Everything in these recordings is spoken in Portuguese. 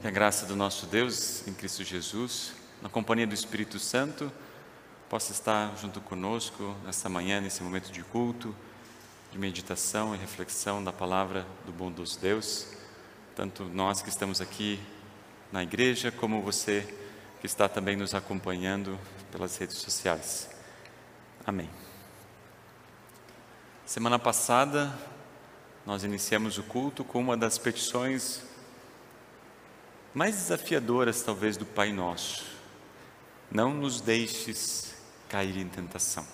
Que a graça do nosso Deus em Cristo Jesus, na companhia do Espírito Santo, possa estar junto conosco nessa manhã, nesse momento de culto, de meditação e reflexão da palavra do bondoso Deus, tanto nós que estamos aqui na igreja, como você que está também nos acompanhando pelas redes sociais. Amém. Semana passada, nós iniciamos o culto com uma das petições mais desafiadoras, talvez, do Pai Nosso. Não nos deixes cair em tentação.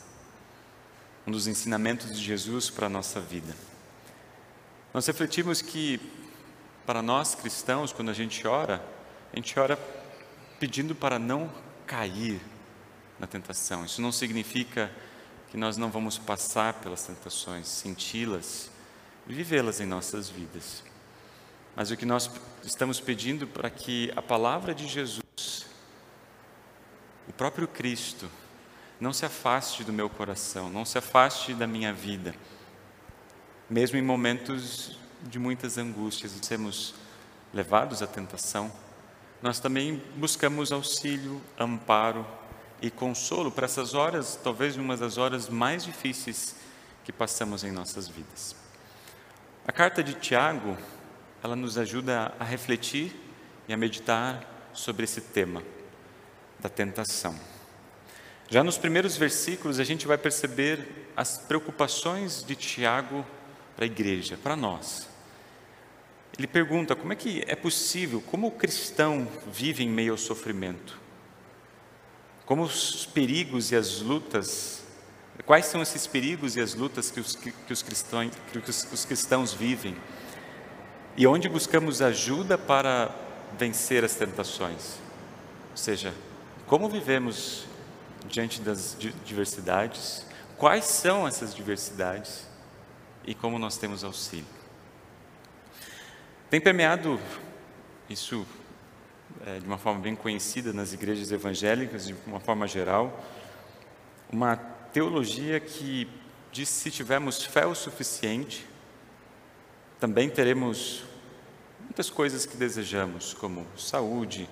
Um dos ensinamentos de Jesus para a nossa vida. Nós refletimos que, para nós cristãos, quando a gente ora, a gente ora pedindo para não cair na tentação. Isso não significa que nós não vamos passar pelas tentações, senti-las, vivê-las em nossas vidas. Mas o que nós estamos pedindo para que a palavra de Jesus, o próprio Cristo, não se afaste do meu coração, não se afaste da minha vida, mesmo em momentos de muitas angústias, sermos levados à tentação, nós também buscamos auxílio, amparo e consolo para essas horas, talvez uma das horas mais difíceis que passamos em nossas vidas. A carta de Tiago ela nos ajuda a refletir e a meditar sobre esse tema da tentação. Já nos primeiros versículos, a gente vai perceber as preocupações de Tiago para a igreja, para nós. Ele pergunta como é que é possível, como o cristão vive em meio ao sofrimento? Como os perigos e as lutas, quais são esses perigos e as lutas que os, que os, cristãos, que os cristãos vivem? E onde buscamos ajuda para vencer as tentações. Ou seja, como vivemos diante das diversidades, quais são essas diversidades e como nós temos auxílio. Tem permeado isso é, de uma forma bem conhecida nas igrejas evangélicas, de uma forma geral, uma teologia que diz que se tivermos fé o suficiente, também teremos muitas coisas que desejamos, como saúde,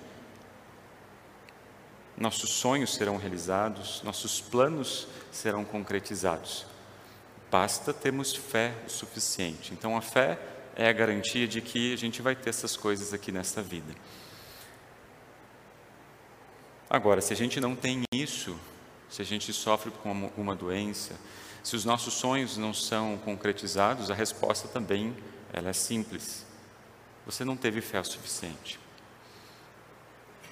nossos sonhos serão realizados, nossos planos serão concretizados. Basta termos fé o suficiente. Então, a fé é a garantia de que a gente vai ter essas coisas aqui nesta vida. Agora, se a gente não tem isso, se a gente sofre com alguma doença, se os nossos sonhos não são concretizados, a resposta também ela é simples. Você não teve fé o suficiente.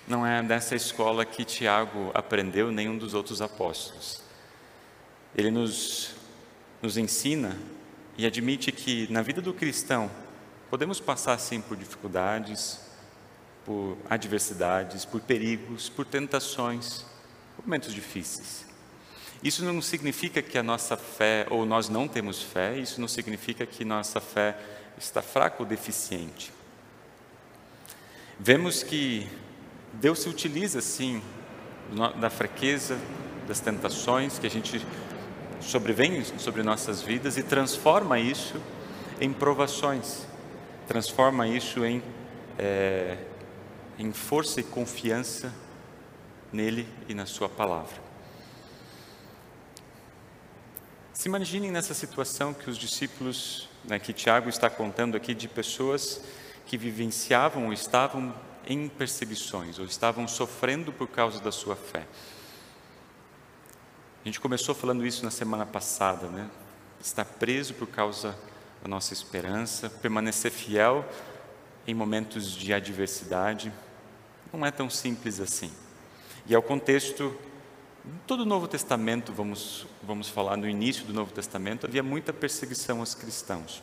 Não é dessa escola que Tiago aprendeu, nenhum dos outros apóstolos. Ele nos, nos ensina e admite que na vida do cristão podemos passar sim por dificuldades, por adversidades, por perigos, por tentações, por momentos difíceis. Isso não significa que a nossa fé, ou nós não temos fé, isso não significa que nossa fé está fraca ou deficiente. Vemos que Deus se utiliza, sim, da fraqueza, das tentações que a gente sobrevém sobre nossas vidas e transforma isso em provações, transforma isso em, é, em força e confiança nele e na Sua palavra. Se imaginem nessa situação que os discípulos, né, que Tiago está contando aqui, de pessoas que vivenciavam ou estavam em perseguições, ou estavam sofrendo por causa da sua fé. A gente começou falando isso na semana passada, né? Estar preso por causa da nossa esperança, permanecer fiel em momentos de adversidade, não é tão simples assim. E ao contexto todo o Novo Testamento, vamos, vamos falar no início do Novo Testamento, havia muita perseguição aos cristãos.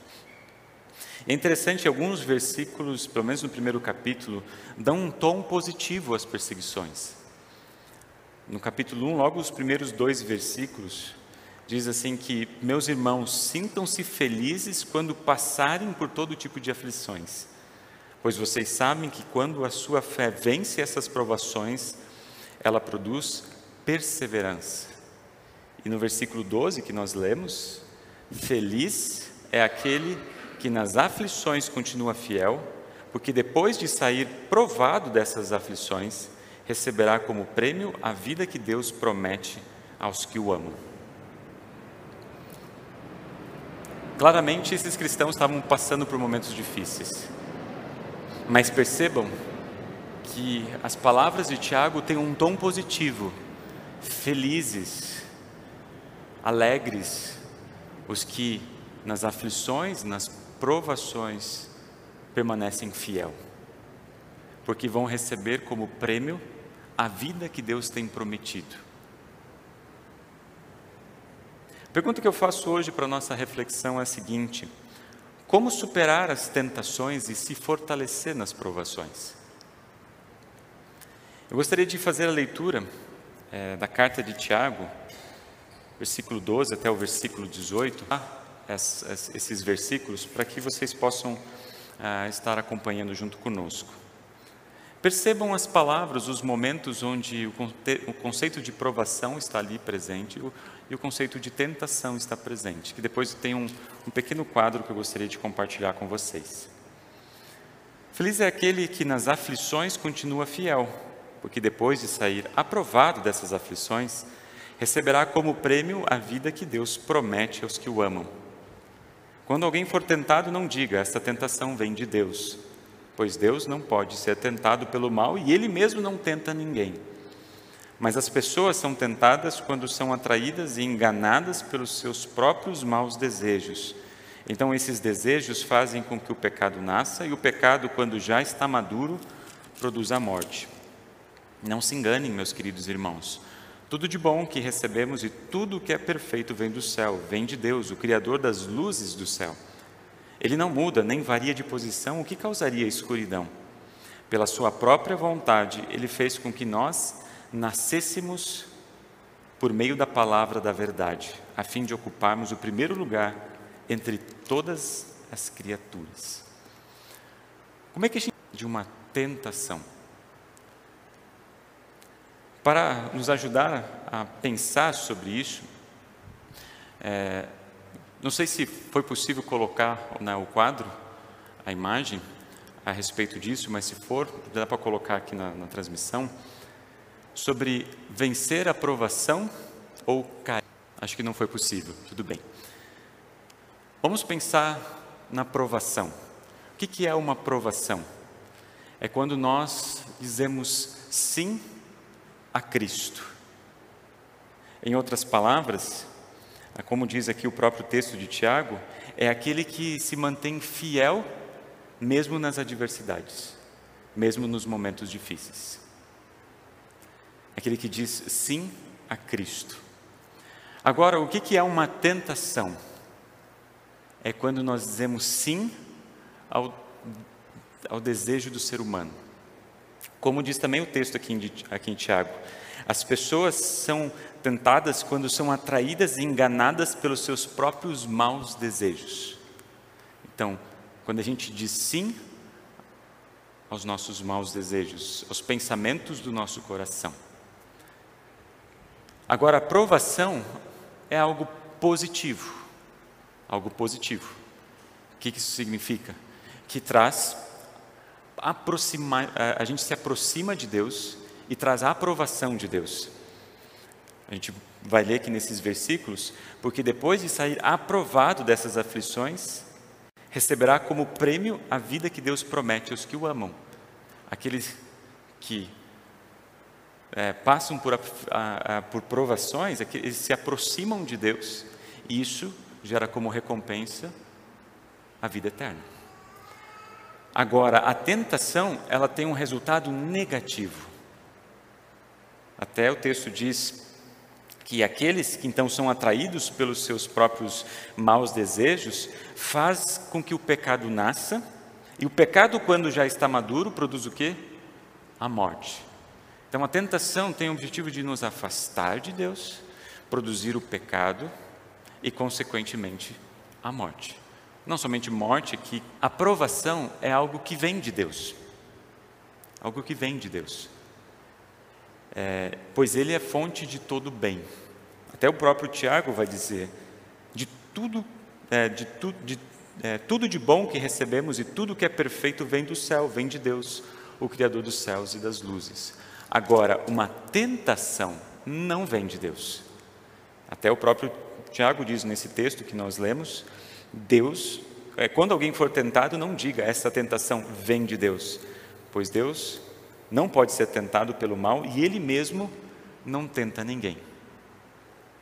É interessante, alguns versículos, pelo menos no primeiro capítulo, dão um tom positivo às perseguições. No capítulo 1, logo os primeiros dois versículos, diz assim que, meus irmãos, sintam-se felizes quando passarem por todo tipo de aflições, pois vocês sabem que quando a sua fé vence essas provações, ela produz perseverança. E no versículo 12 que nós lemos, feliz é aquele que nas aflições continua fiel, porque depois de sair provado dessas aflições, receberá como prêmio a vida que Deus promete aos que o amam. Claramente, esses cristãos estavam passando por momentos difíceis, mas percebam que as palavras de Tiago têm um tom positivo, felizes, alegres, os que nas aflições, nas provações, permanecem fiel, porque vão receber como prêmio a vida que Deus tem prometido. A pergunta que eu faço hoje para nossa reflexão é a seguinte: como superar as tentações e se fortalecer nas provações? Eu gostaria de fazer a leitura é, da carta de Tiago, versículo 12 até o versículo 18, ah, esses versículos, para que vocês possam ah, estar acompanhando junto conosco. Percebam as palavras, os momentos onde o conceito de provação está ali presente e o conceito de tentação está presente, que depois tem um, um pequeno quadro que eu gostaria de compartilhar com vocês. Feliz é aquele que nas aflições continua fiel, porque depois de sair aprovado dessas aflições, receberá como prêmio a vida que Deus promete aos que o amam. Quando alguém for tentado, não diga: esta tentação vem de Deus, pois Deus não pode ser tentado pelo mal e ele mesmo não tenta ninguém. Mas as pessoas são tentadas quando são atraídas e enganadas pelos seus próprios maus desejos. Então, esses desejos fazem com que o pecado nasça, e o pecado, quando já está maduro, produz a morte. Não se enganem, meus queridos irmãos. Tudo de bom que recebemos e tudo que é perfeito vem do céu, vem de Deus, o Criador das luzes do céu. Ele não muda nem varia de posição, o que causaria escuridão? Pela sua própria vontade, ele fez com que nós nascêssemos por meio da palavra da verdade, a fim de ocuparmos o primeiro lugar entre todas as criaturas. Como é que a gente de uma tentação? Para nos ajudar a pensar sobre isso, é, não sei se foi possível colocar né, o quadro, a imagem a respeito disso, mas se for, dá para colocar aqui na, na transmissão, sobre vencer a provação ou cair. Acho que não foi possível, tudo bem. Vamos pensar na provação. O que, que é uma provação? É quando nós dizemos sim a Cristo. Em outras palavras, como diz aqui o próprio texto de Tiago, é aquele que se mantém fiel mesmo nas adversidades, mesmo nos momentos difíceis. Aquele que diz sim a Cristo. Agora, o que é uma tentação? É quando nós dizemos sim ao, ao desejo do ser humano. Como diz também o texto aqui em, aqui em Tiago, as pessoas são tentadas quando são atraídas e enganadas pelos seus próprios maus desejos. Então, quando a gente diz sim aos nossos maus desejos, aos pensamentos do nosso coração. Agora, a provação é algo positivo. Algo positivo. O que isso significa? Que traz aproximar, a gente se aproxima de Deus e traz a aprovação de Deus. A gente vai ler aqui nesses versículos, porque depois de sair aprovado dessas aflições, receberá como prêmio a vida que Deus promete aos que o amam. Aqueles que é, passam por, a, a, por provações, eles se aproximam de Deus, e isso gera como recompensa a vida eterna. Agora, a tentação, ela tem um resultado negativo. Até o texto diz que aqueles que então são atraídos pelos seus próprios maus desejos, faz com que o pecado nasça, e o pecado, quando já está maduro, produz o quê? A morte. Então a tentação tem o objetivo de nos afastar de Deus, produzir o pecado e, consequentemente, a morte não somente morte, que a provação é algo que vem de Deus. Algo que vem de Deus. É, pois Ele é fonte de todo bem. Até o próprio Tiago vai dizer: de tudo, é, de, tu, de é, tudo de bom que recebemos e tudo que é perfeito vem do céu, vem de Deus, o Criador dos céus e das luzes. Agora, uma tentação não vem de Deus. Até o próprio Tiago diz nesse texto que nós lemos: Deus, é, quando alguém for tentado, não diga essa tentação vem de Deus, pois Deus não pode ser tentado pelo mal e Ele mesmo não tenta ninguém.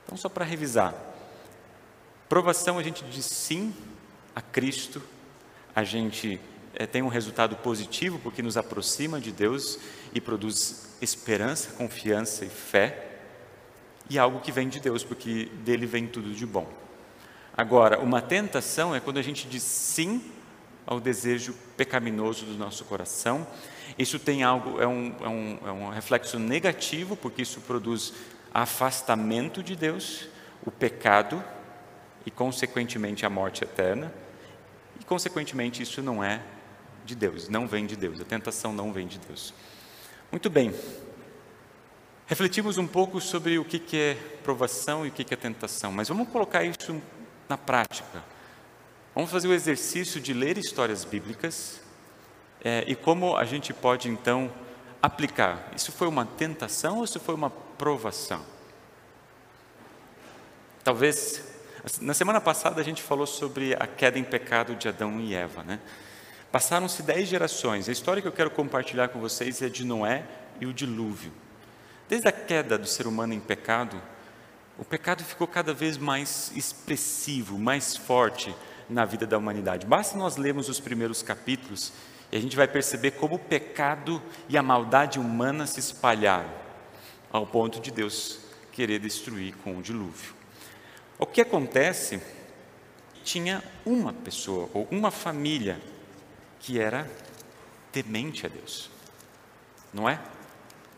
Então, só para revisar: provação a gente diz sim a Cristo, a gente é, tem um resultado positivo porque nos aproxima de Deus e produz esperança, confiança e fé, e algo que vem de Deus, porque dele vem tudo de bom. Agora, uma tentação é quando a gente diz sim ao desejo pecaminoso do nosso coração. Isso tem algo, é um, é um, é um reflexo negativo, porque isso produz afastamento de Deus, o pecado e, consequentemente, a morte eterna. E, consequentemente, isso não é de Deus, não vem de Deus. A tentação não vem de Deus. Muito bem. Refletimos um pouco sobre o que é provação e o que é tentação, mas vamos colocar isso na prática. Vamos fazer o exercício de ler histórias bíblicas é, e como a gente pode então aplicar. Isso foi uma tentação ou isso foi uma provação? Talvez. Na semana passada a gente falou sobre a queda em pecado de Adão e Eva, né? Passaram-se dez gerações. A história que eu quero compartilhar com vocês é de Noé e o dilúvio. Desde a queda do ser humano em pecado, o pecado ficou cada vez mais expressivo, mais forte na vida da humanidade. Basta nós lermos os primeiros capítulos e a gente vai perceber como o pecado e a maldade humana se espalharam, ao ponto de Deus querer destruir com o dilúvio. O que acontece? Tinha uma pessoa ou uma família que era temente a Deus, não é?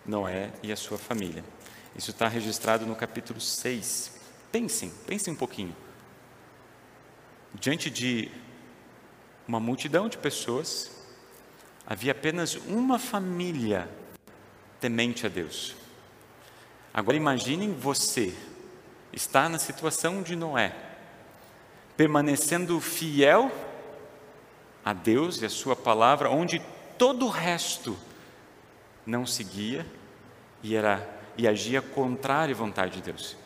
Noé e a sua família. Isso está registrado no capítulo 6. Pensem, pensem um pouquinho. Diante de uma multidão de pessoas, havia apenas uma família temente a Deus. Agora imaginem você está na situação de Noé, permanecendo fiel a Deus e a sua palavra, onde todo o resto não seguia e, era, e agia contrário à vontade de Deus.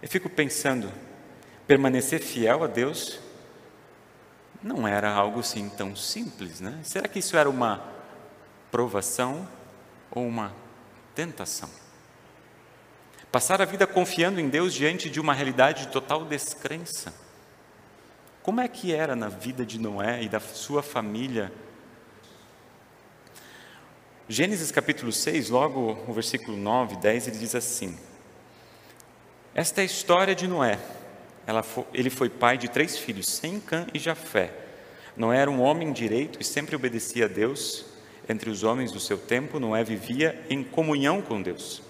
Eu fico pensando, permanecer fiel a Deus não era algo assim tão simples, né? Será que isso era uma provação ou uma tentação? Passar a vida confiando em Deus diante de uma realidade de total descrença. Como é que era na vida de Noé e da sua família Gênesis capítulo 6, logo o versículo 9, 10, ele diz assim: Esta é a história de Noé. Foi, ele foi pai de três filhos, Sem, Cã e Jafé. Noé era um homem direito e sempre obedecia a Deus. Entre os homens do seu tempo, Noé vivia em comunhão com Deus.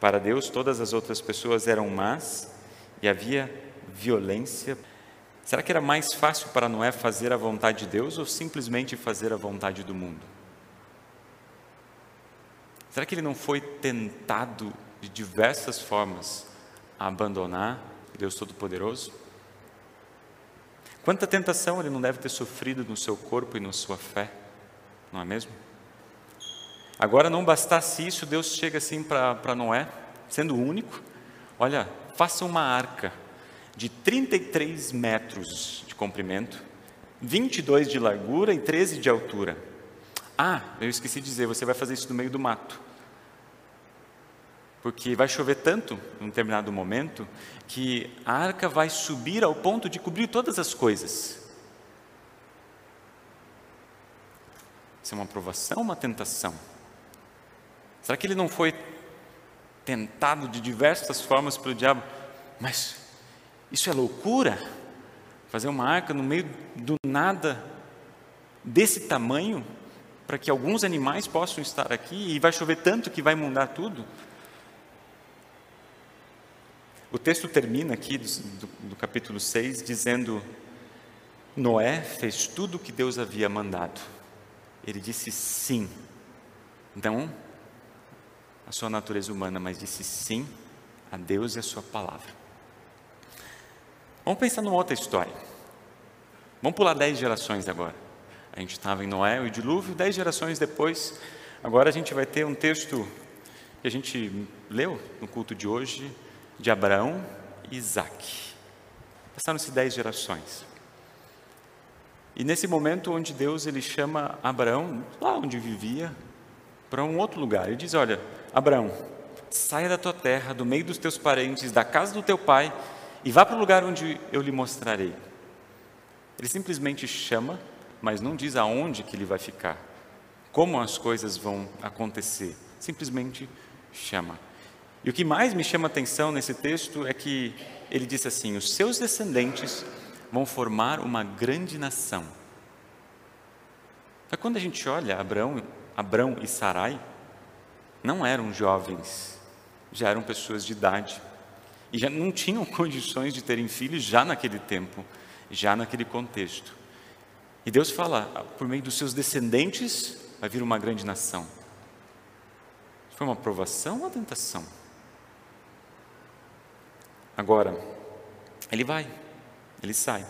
Para Deus, todas as outras pessoas eram más e havia violência. Será que era mais fácil para Noé fazer a vontade de Deus ou simplesmente fazer a vontade do mundo? Será que ele não foi tentado de diversas formas a abandonar Deus Todo-Poderoso? Quanta tentação ele não deve ter sofrido no seu corpo e na sua fé, não é mesmo? Agora, não bastasse isso, Deus chega assim para Noé, sendo único: olha, faça uma arca de 33 metros de comprimento, 22 de largura e 13 de altura. Ah, eu esqueci de dizer, você vai fazer isso no meio do mato porque vai chover tanto em um determinado momento que a arca vai subir ao ponto de cobrir todas as coisas. Isso é uma aprovação ou uma tentação? Será que ele não foi tentado de diversas formas pelo diabo? Mas isso é loucura? Fazer uma arca no meio do nada desse tamanho para que alguns animais possam estar aqui e vai chover tanto que vai inundar tudo? O texto termina aqui do, do, do capítulo 6 dizendo: Noé fez tudo o que Deus havia mandado. Ele disse sim. Não a sua natureza humana, mas disse sim a Deus e a sua palavra. Vamos pensar numa outra história. Vamos pular dez gerações agora. A gente estava em Noé, o dilúvio, dez gerações depois. Agora a gente vai ter um texto que a gente leu no culto de hoje, de Abraão e Isaac. Passaram-se dez gerações. E nesse momento onde Deus ele chama Abraão, lá onde vivia, para um outro lugar. Ele diz: Olha, Abraão, saia da tua terra, do meio dos teus parentes, da casa do teu pai, e vá para o lugar onde eu lhe mostrarei. Ele simplesmente chama, mas não diz aonde que ele vai ficar, como as coisas vão acontecer. Simplesmente chama. E o que mais me chama atenção nesse texto é que ele disse assim: os seus descendentes vão formar uma grande nação. Mas quando a gente olha Abraão, Abraão e Sarai, não eram jovens, já eram pessoas de idade e já não tinham condições de terem filhos já naquele tempo, já naquele contexto. E Deus fala, por meio dos seus descendentes vai vir uma grande nação. Foi uma aprovação ou uma tentação? Agora, ele vai, ele sai.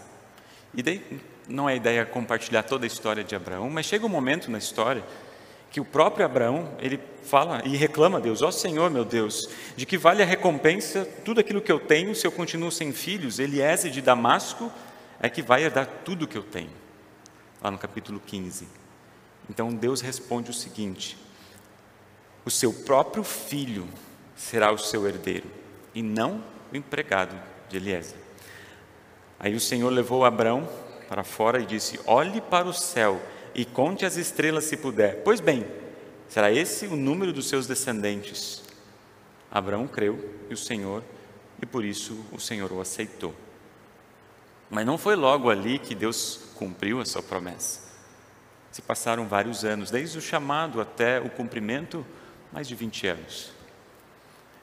E daí não é ideia compartilhar toda a história de Abraão, mas chega um momento na história que o próprio Abraão, ele fala e reclama a Deus, ó oh, Senhor meu Deus, de que vale a recompensa tudo aquilo que eu tenho se eu continuo sem filhos, Eliese de Damasco é que vai herdar tudo o que eu tenho, lá no capítulo 15. Então Deus responde o seguinte, o seu próprio filho será o seu herdeiro, e não o empregado de Eliese. Aí o Senhor levou Abraão para fora e disse, olhe para o céu, e conte as estrelas se puder. Pois bem, será esse o número dos seus descendentes. Abraão creu e o Senhor, e por isso o Senhor o aceitou. Mas não foi logo ali que Deus cumpriu a sua promessa. Se passaram vários anos, desde o chamado até o cumprimento, mais de 20 anos.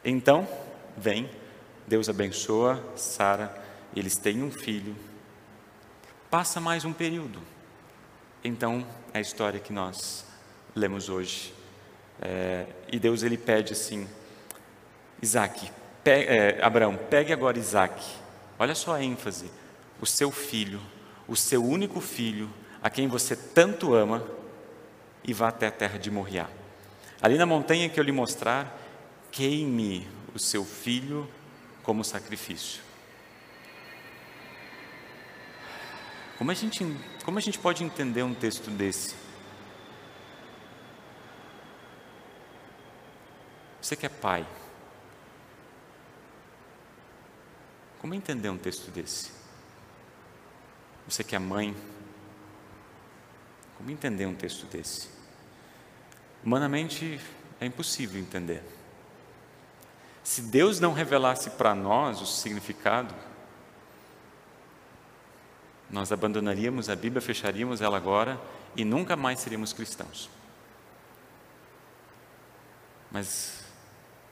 Então, vem, Deus abençoa Sara, eles têm um filho. Passa mais um período então, é a história que nós lemos hoje. É, e Deus ele pede assim: Isaac, é, Abraão, pegue agora Isaac. Olha só a ênfase: o seu filho, o seu único filho, a quem você tanto ama, e vá até a terra de Moriá. Ali na montanha que eu lhe mostrar, queime o seu filho como sacrifício. Como a gente, como a gente pode entender um texto desse? Você que é pai, como entender um texto desse? Você que é mãe, como entender um texto desse? Humanamente é impossível entender. Se Deus não revelasse para nós o significado, nós abandonaríamos a Bíblia, fecharíamos ela agora e nunca mais seríamos cristãos. Mas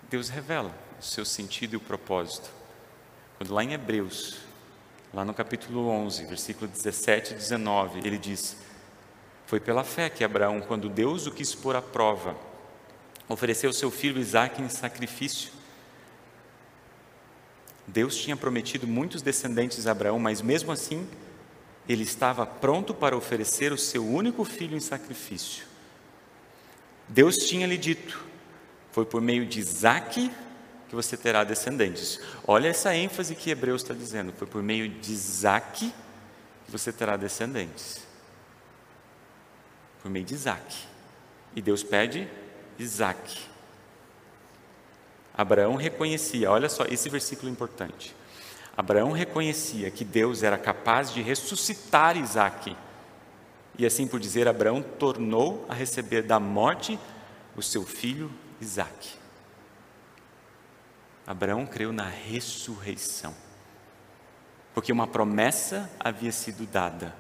Deus revela o seu sentido e o propósito. Quando lá em Hebreus, lá no capítulo 11, versículo 17 e 19, ele diz: Foi pela fé que Abraão, quando Deus o quis pôr à prova, ofereceu seu filho Isaque em sacrifício. Deus tinha prometido muitos descendentes a Abraão, mas mesmo assim ele estava pronto para oferecer o seu único filho em sacrifício. Deus tinha lhe dito: foi por meio de Isaac que você terá descendentes. Olha essa ênfase que Hebreus está dizendo: foi por meio de Isaac que você terá descendentes. Por meio de Isaac. E Deus pede Isaac. Abraão reconhecia, olha só, esse versículo importante. Abraão reconhecia que Deus era capaz de ressuscitar Isaac. E assim por dizer, Abraão tornou a receber da morte o seu filho Isaac. Abraão creu na ressurreição, porque uma promessa havia sido dada: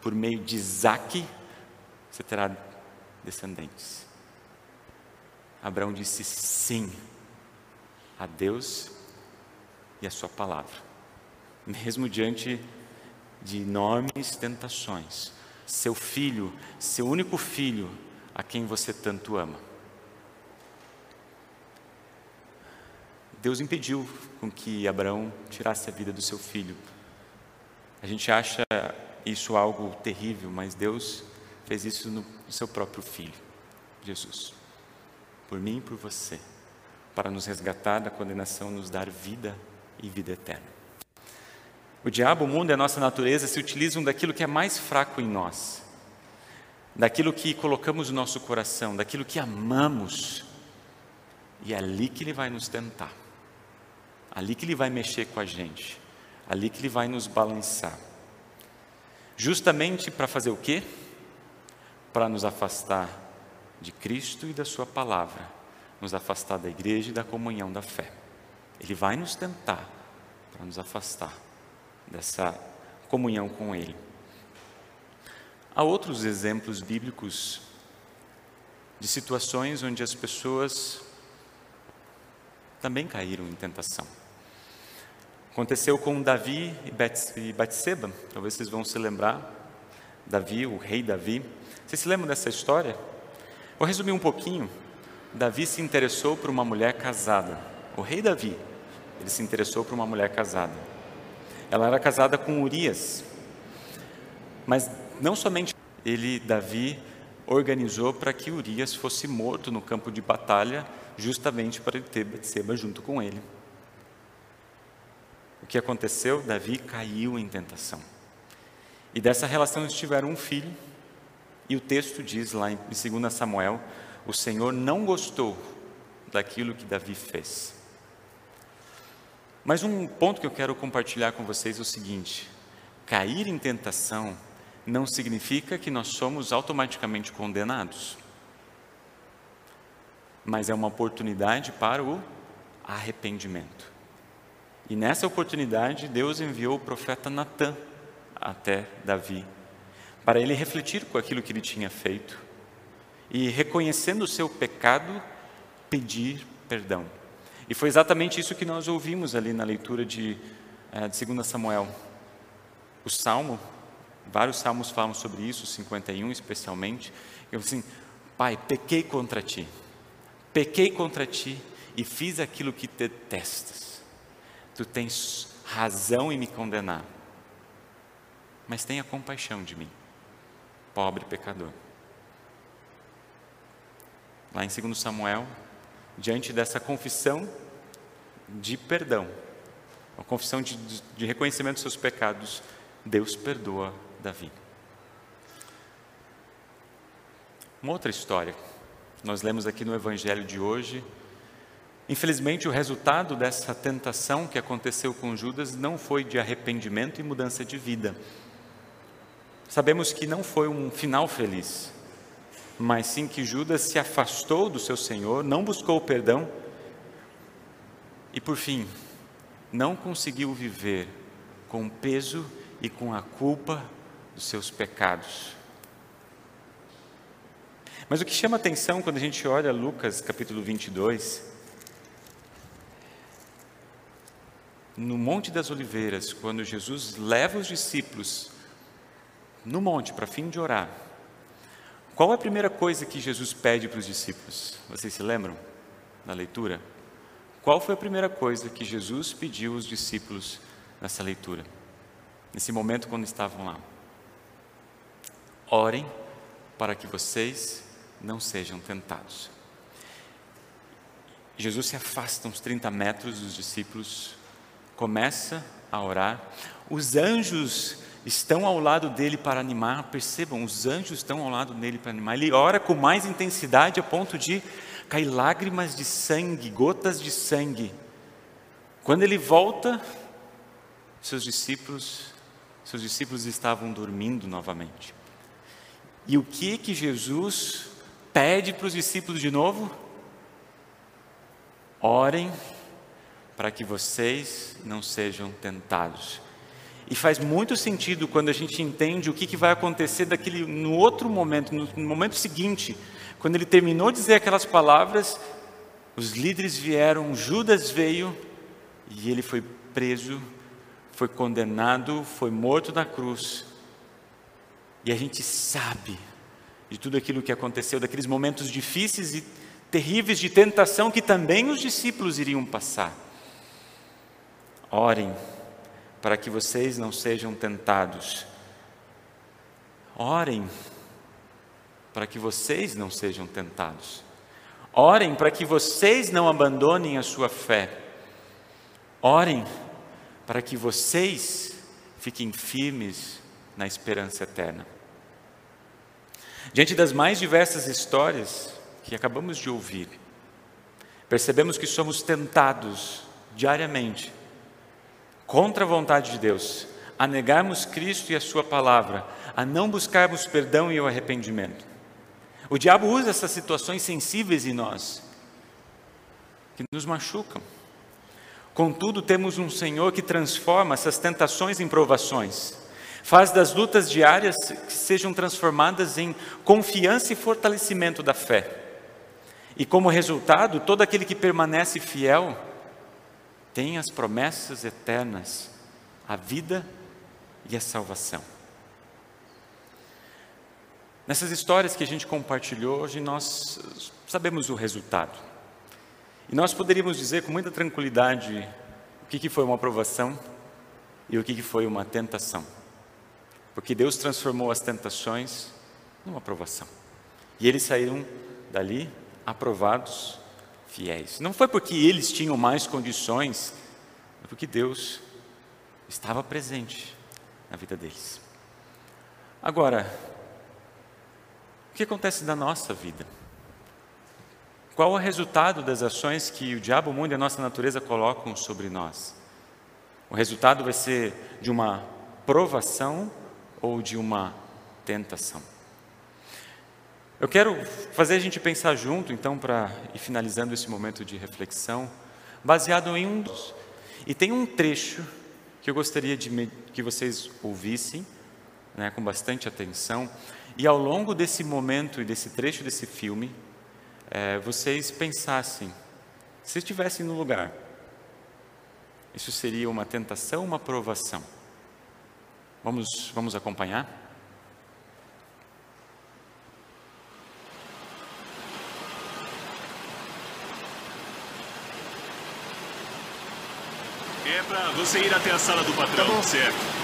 por meio de Isaac você terá descendentes. Abraão disse sim a Deus e a Sua palavra mesmo diante de enormes tentações. Seu filho, seu único filho, a quem você tanto ama. Deus impediu com que Abraão tirasse a vida do seu filho. A gente acha isso algo terrível, mas Deus fez isso no seu próprio filho, Jesus. Por mim e por você, para nos resgatar da condenação, nos dar vida e vida eterna. O diabo, o mundo e a nossa natureza se utilizam daquilo que é mais fraco em nós, daquilo que colocamos no nosso coração, daquilo que amamos, e é ali que ele vai nos tentar, ali que ele vai mexer com a gente, ali que ele vai nos balançar. Justamente para fazer o quê? Para nos afastar de Cristo e da Sua palavra, nos afastar da igreja e da comunhão da fé. Ele vai nos tentar para nos afastar dessa comunhão com Ele. Há outros exemplos bíblicos de situações onde as pessoas também caíram em tentação. Aconteceu com Davi e Batseba, talvez vocês vão se lembrar. Davi, o rei Davi. Vocês se lembram dessa história? Vou resumir um pouquinho. Davi se interessou por uma mulher casada. O rei Davi, ele se interessou por uma mulher casada. Ela era casada com Urias. Mas não somente ele, Davi, organizou para que Urias fosse morto no campo de batalha, justamente para ele ter Betseba junto com ele. O que aconteceu? Davi caiu em tentação. E dessa relação eles tiveram um filho, e o texto diz lá em 2 Samuel: o Senhor não gostou daquilo que Davi fez. Mas um ponto que eu quero compartilhar com vocês é o seguinte: cair em tentação não significa que nós somos automaticamente condenados, mas é uma oportunidade para o arrependimento. E nessa oportunidade, Deus enviou o profeta Natã até Davi, para ele refletir com aquilo que ele tinha feito e, reconhecendo o seu pecado, pedir perdão. E foi exatamente isso que nós ouvimos ali na leitura de, é, de 2 Samuel. O salmo, vários salmos falam sobre isso, 51 especialmente. Eu assim, Pai, pequei contra ti, pequei contra ti e fiz aquilo que detestas. Tu tens razão em me condenar, mas tenha compaixão de mim, pobre pecador. Lá em 2 Samuel, diante dessa confissão de perdão, a confissão de, de reconhecimento dos seus pecados, Deus perdoa Davi. Uma outra história, nós lemos aqui no Evangelho de hoje. Infelizmente, o resultado dessa tentação que aconteceu com Judas não foi de arrependimento e mudança de vida. Sabemos que não foi um final feliz mas sim que Judas se afastou do seu Senhor, não buscou o perdão e, por fim, não conseguiu viver com o peso e com a culpa dos seus pecados. Mas o que chama atenção quando a gente olha Lucas capítulo 22, no Monte das Oliveiras, quando Jesus leva os discípulos no monte para fim de orar, qual é a primeira coisa que Jesus pede para os discípulos? Vocês se lembram na leitura? Qual foi a primeira coisa que Jesus pediu aos discípulos nessa leitura? Nesse momento quando estavam lá. Orem para que vocês não sejam tentados. Jesus se afasta uns 30 metros dos discípulos, começa a orar. Os anjos estão ao lado dele para animar. Percebam, os anjos estão ao lado dele para animar. Ele ora com mais intensidade a ponto de cair lágrimas de sangue, gotas de sangue. Quando ele volta, seus discípulos, seus discípulos estavam dormindo novamente. E o que que Jesus pede para os discípulos de novo? Orem para que vocês não sejam tentados. E faz muito sentido quando a gente entende o que, que vai acontecer daquele, no outro momento, no, no momento seguinte, quando ele terminou de dizer aquelas palavras, os líderes vieram, Judas veio e ele foi preso, foi condenado, foi morto na cruz. E a gente sabe de tudo aquilo que aconteceu, daqueles momentos difíceis e terríveis de tentação que também os discípulos iriam passar. Orem para que vocês não sejam tentados. Orem para que vocês não sejam tentados. Orem para que vocês não abandonem a sua fé. Orem para que vocês fiquem firmes na esperança eterna. Diante das mais diversas histórias que acabamos de ouvir, percebemos que somos tentados diariamente, contra a vontade de Deus, a negarmos Cristo e a Sua palavra, a não buscarmos perdão e o arrependimento. O diabo usa essas situações sensíveis em nós, que nos machucam. Contudo, temos um Senhor que transforma essas tentações em provações, faz das lutas diárias que sejam transformadas em confiança e fortalecimento da fé. E como resultado, todo aquele que permanece fiel tem as promessas eternas, a vida e a salvação. Nessas histórias que a gente compartilhou hoje, nós sabemos o resultado. E nós poderíamos dizer com muita tranquilidade o que, que foi uma aprovação e o que, que foi uma tentação. Porque Deus transformou as tentações numa aprovação. E eles saíram dali aprovados, fiéis. Não foi porque eles tinham mais condições, é porque Deus estava presente na vida deles. Agora, o que acontece na nossa vida? Qual o resultado das ações que o diabo, o mundo e a nossa natureza colocam sobre nós? O resultado vai ser de uma provação ou de uma tentação? Eu quero fazer a gente pensar junto, então, para ir finalizando esse momento de reflexão, baseado em um dos. E tem um trecho que eu gostaria de que vocês ouvissem, né, com bastante atenção, e ao longo desse momento e desse trecho desse filme, é, vocês pensassem, se estivessem no lugar, isso seria uma tentação uma provação? Vamos, vamos acompanhar? É pra você ir até a sala do patrão, tá certo?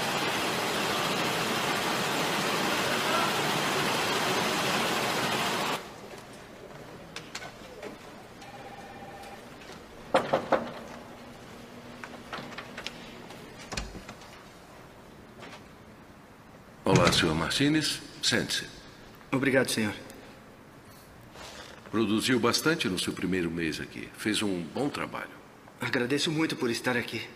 Sr. Martinez, sente-se. Obrigado, senhor. Produziu bastante no seu primeiro mês aqui. Fez um bom trabalho. Agradeço muito por estar aqui.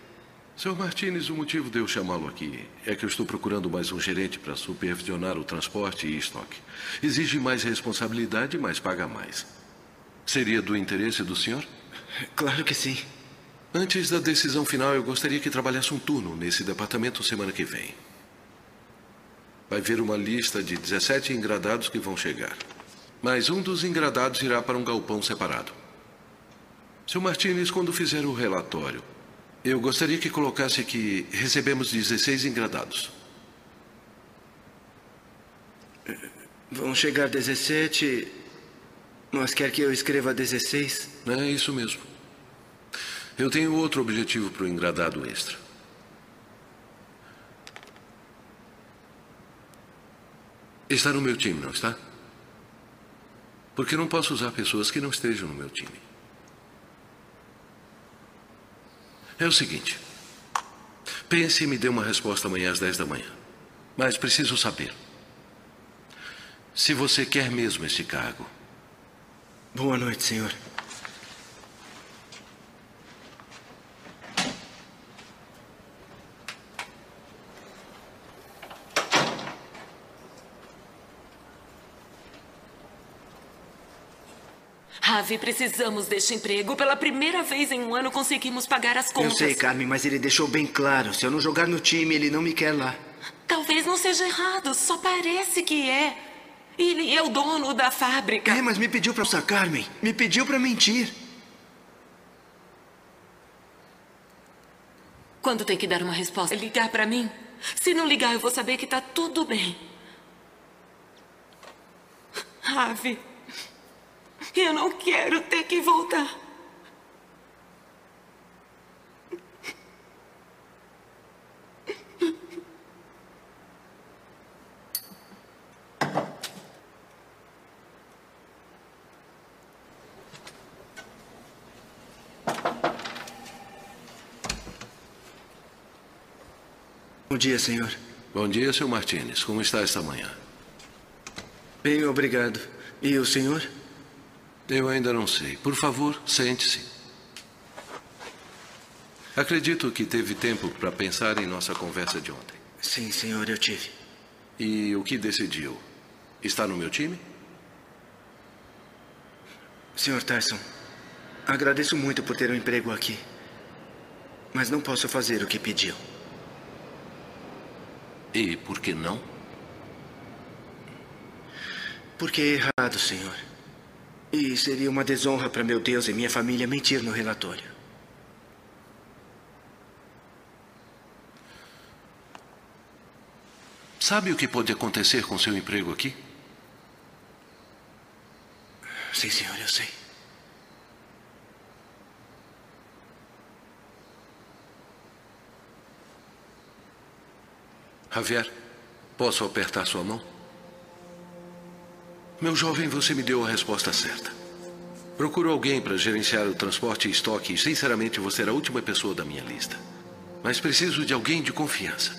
Sr. Martinez, o motivo de eu chamá-lo aqui é que eu estou procurando mais um gerente para supervisionar o transporte e estoque. Exige mais responsabilidade, mas paga mais. Seria do interesse do senhor? Claro que sim. Antes da decisão final, eu gostaria que trabalhasse um turno nesse departamento semana que vem. Vai ver uma lista de 17 engradados que vão chegar. Mas um dos engradados irá para um galpão separado. Seu Martinez, quando fizer o relatório, eu gostaria que colocasse que recebemos 16 engradados. Vão chegar 17, mas quer que eu escreva 16? É isso mesmo. Eu tenho outro objetivo para o engradado extra. Está no meu time, não está? Porque não posso usar pessoas que não estejam no meu time. É o seguinte. Pense e me dê uma resposta amanhã às 10 da manhã. Mas preciso saber. Se você quer mesmo este cargo. Boa noite, senhor. Ravi, precisamos deste emprego. Pela primeira vez em um ano conseguimos pagar as contas. Eu sei, Carmen, mas ele deixou bem claro. Se eu não jogar no time, ele não me quer lá. Talvez não seja errado, só parece que é. Ele é o dono da fábrica. É, mas me pediu para usar, Carmen. Me pediu para mentir. Quando tem que dar uma resposta? Ligar para mim? Se não ligar, eu vou saber que tá tudo bem. Ravi. Eu não quero ter que voltar. Bom dia, senhor. Bom dia, senhor Martinez. Como está esta manhã? Bem, obrigado. E o senhor? Eu ainda não sei. Por favor, sente-se. Acredito que teve tempo para pensar em nossa conversa de ontem. Sim, senhor, eu tive. E o que decidiu? Está no meu time? Senhor Tyson, agradeço muito por ter um emprego aqui. Mas não posso fazer o que pediu. E por que não? Porque é errado, senhor. E seria uma desonra para meu Deus e minha família mentir no relatório. Sabe o que pode acontecer com seu emprego aqui? Sim, senhor, eu sei. Javier, posso apertar sua mão? Meu jovem, você me deu a resposta certa. Procuro alguém para gerenciar o transporte e estoque e, sinceramente, você era a última pessoa da minha lista. Mas preciso de alguém de confiança.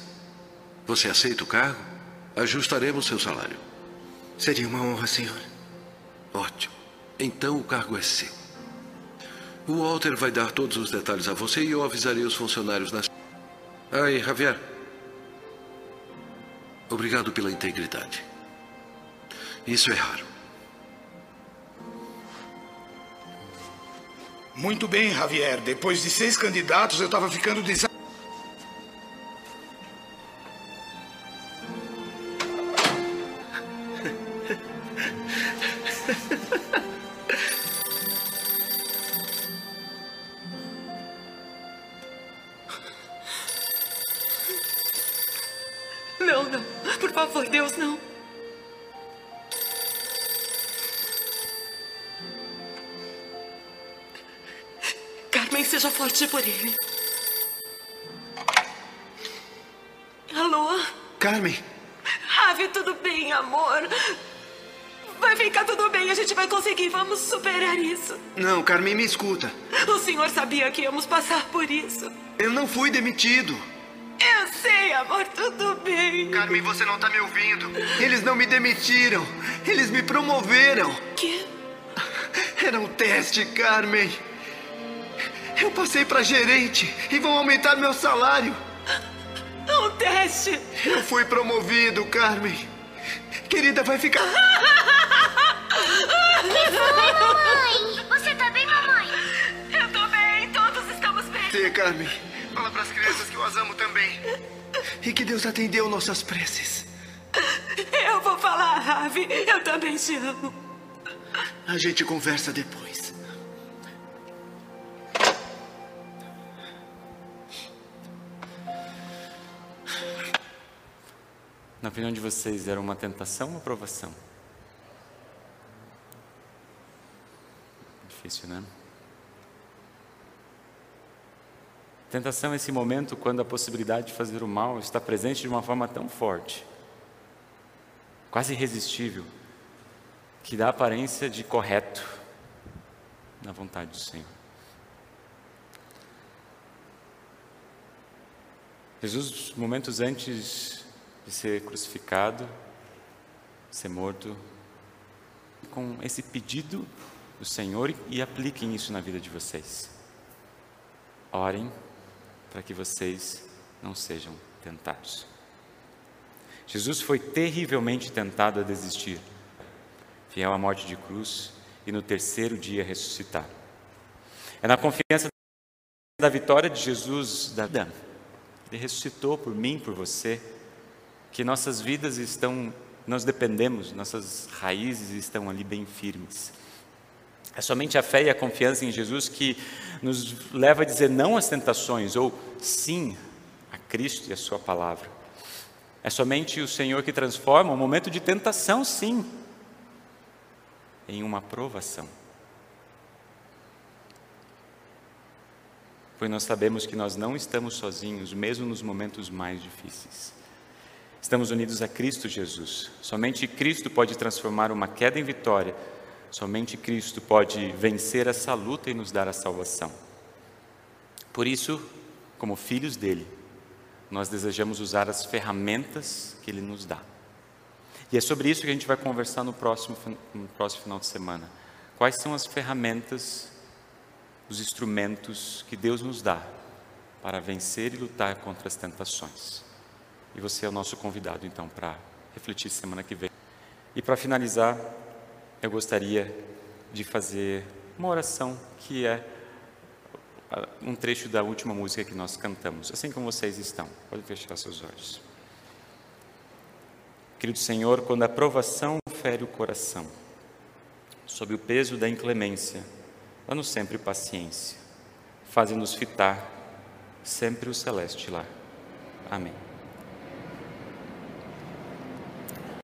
Você aceita o cargo? Ajustaremos seu salário. Seria uma honra, senhor. Ótimo. Então o cargo é seu. O Walter vai dar todos os detalhes a você e eu avisarei os funcionários nas. Aí, Javier. Obrigado pela integridade. Isso é raro. Muito bem, Javier. Depois de seis candidatos, eu estava ficando desa... Carmen, me escuta. O senhor sabia que íamos passar por isso. Eu não fui demitido. Eu sei, amor, tudo bem. Carmen, você não tá me ouvindo. Eles não me demitiram. Eles me promoveram. Que? Era um teste, Carmen. Eu passei para gerente e vão aumentar meu salário. Um teste. Eu fui promovido, Carmen. Querida, vai ficar. Mamãe! Você, Carmen. Fala para as crianças que eu as amo também. E que Deus atendeu nossas preces. Eu vou falar, Ravi. Eu também te amo. A gente conversa depois. Na opinião de vocês, era uma tentação ou aprovação? Difícil, né? Tentação é esse momento quando a possibilidade de fazer o mal está presente de uma forma tão forte, quase irresistível, que dá aparência de correto na vontade do Senhor. Jesus, momentos antes de ser crucificado, ser morto, com esse pedido do Senhor e apliquem isso na vida de vocês. Orem para que vocês não sejam tentados. Jesus foi terrivelmente tentado a desistir, fiel à morte de cruz e no terceiro dia ressuscitar. É na confiança da vitória de Jesus da vida, ele ressuscitou por mim, por você, que nossas vidas estão, nós dependemos, nossas raízes estão ali bem firmes. É somente a fé e a confiança em Jesus que nos leva a dizer não às tentações ou sim a Cristo e a Sua palavra. É somente o Senhor que transforma um momento de tentação, sim, em uma aprovação. Pois nós sabemos que nós não estamos sozinhos, mesmo nos momentos mais difíceis. Estamos unidos a Cristo Jesus. Somente Cristo pode transformar uma queda em vitória. Somente Cristo pode vencer essa luta e nos dar a salvação. Por isso, como filhos dele, nós desejamos usar as ferramentas que Ele nos dá. E é sobre isso que a gente vai conversar no próximo, no próximo final de semana. Quais são as ferramentas, os instrumentos que Deus nos dá para vencer e lutar contra as tentações? E você é o nosso convidado, então, para refletir semana que vem. E para finalizar, eu gostaria de fazer uma oração que é um trecho da última música que nós cantamos, assim como vocês estão. Pode fechar seus olhos. Querido Senhor, quando a provação fere o coração, sob o peso da inclemência, dá-nos sempre paciência, fazendo-nos fitar sempre o celeste lá. Amém.